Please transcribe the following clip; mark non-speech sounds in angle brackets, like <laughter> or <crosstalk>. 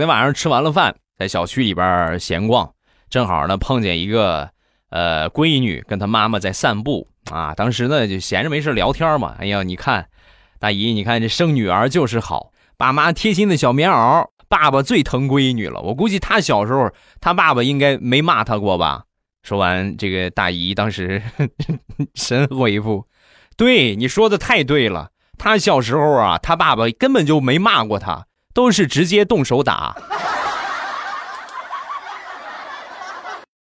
昨天晚上吃完了饭，在小区里边闲逛，正好呢碰见一个呃闺女跟她妈妈在散步啊。当时呢就闲着没事聊天嘛。哎呀，你看大姨，你看这生女儿就是好，爸妈贴心的小棉袄，爸爸最疼闺女了。我估计他小时候他爸爸应该没骂他过吧。说完，这个大姨当时 <laughs> 神回复：“对你说的太对了，他小时候啊，他爸爸根本就没骂过他，都是直接动手打。”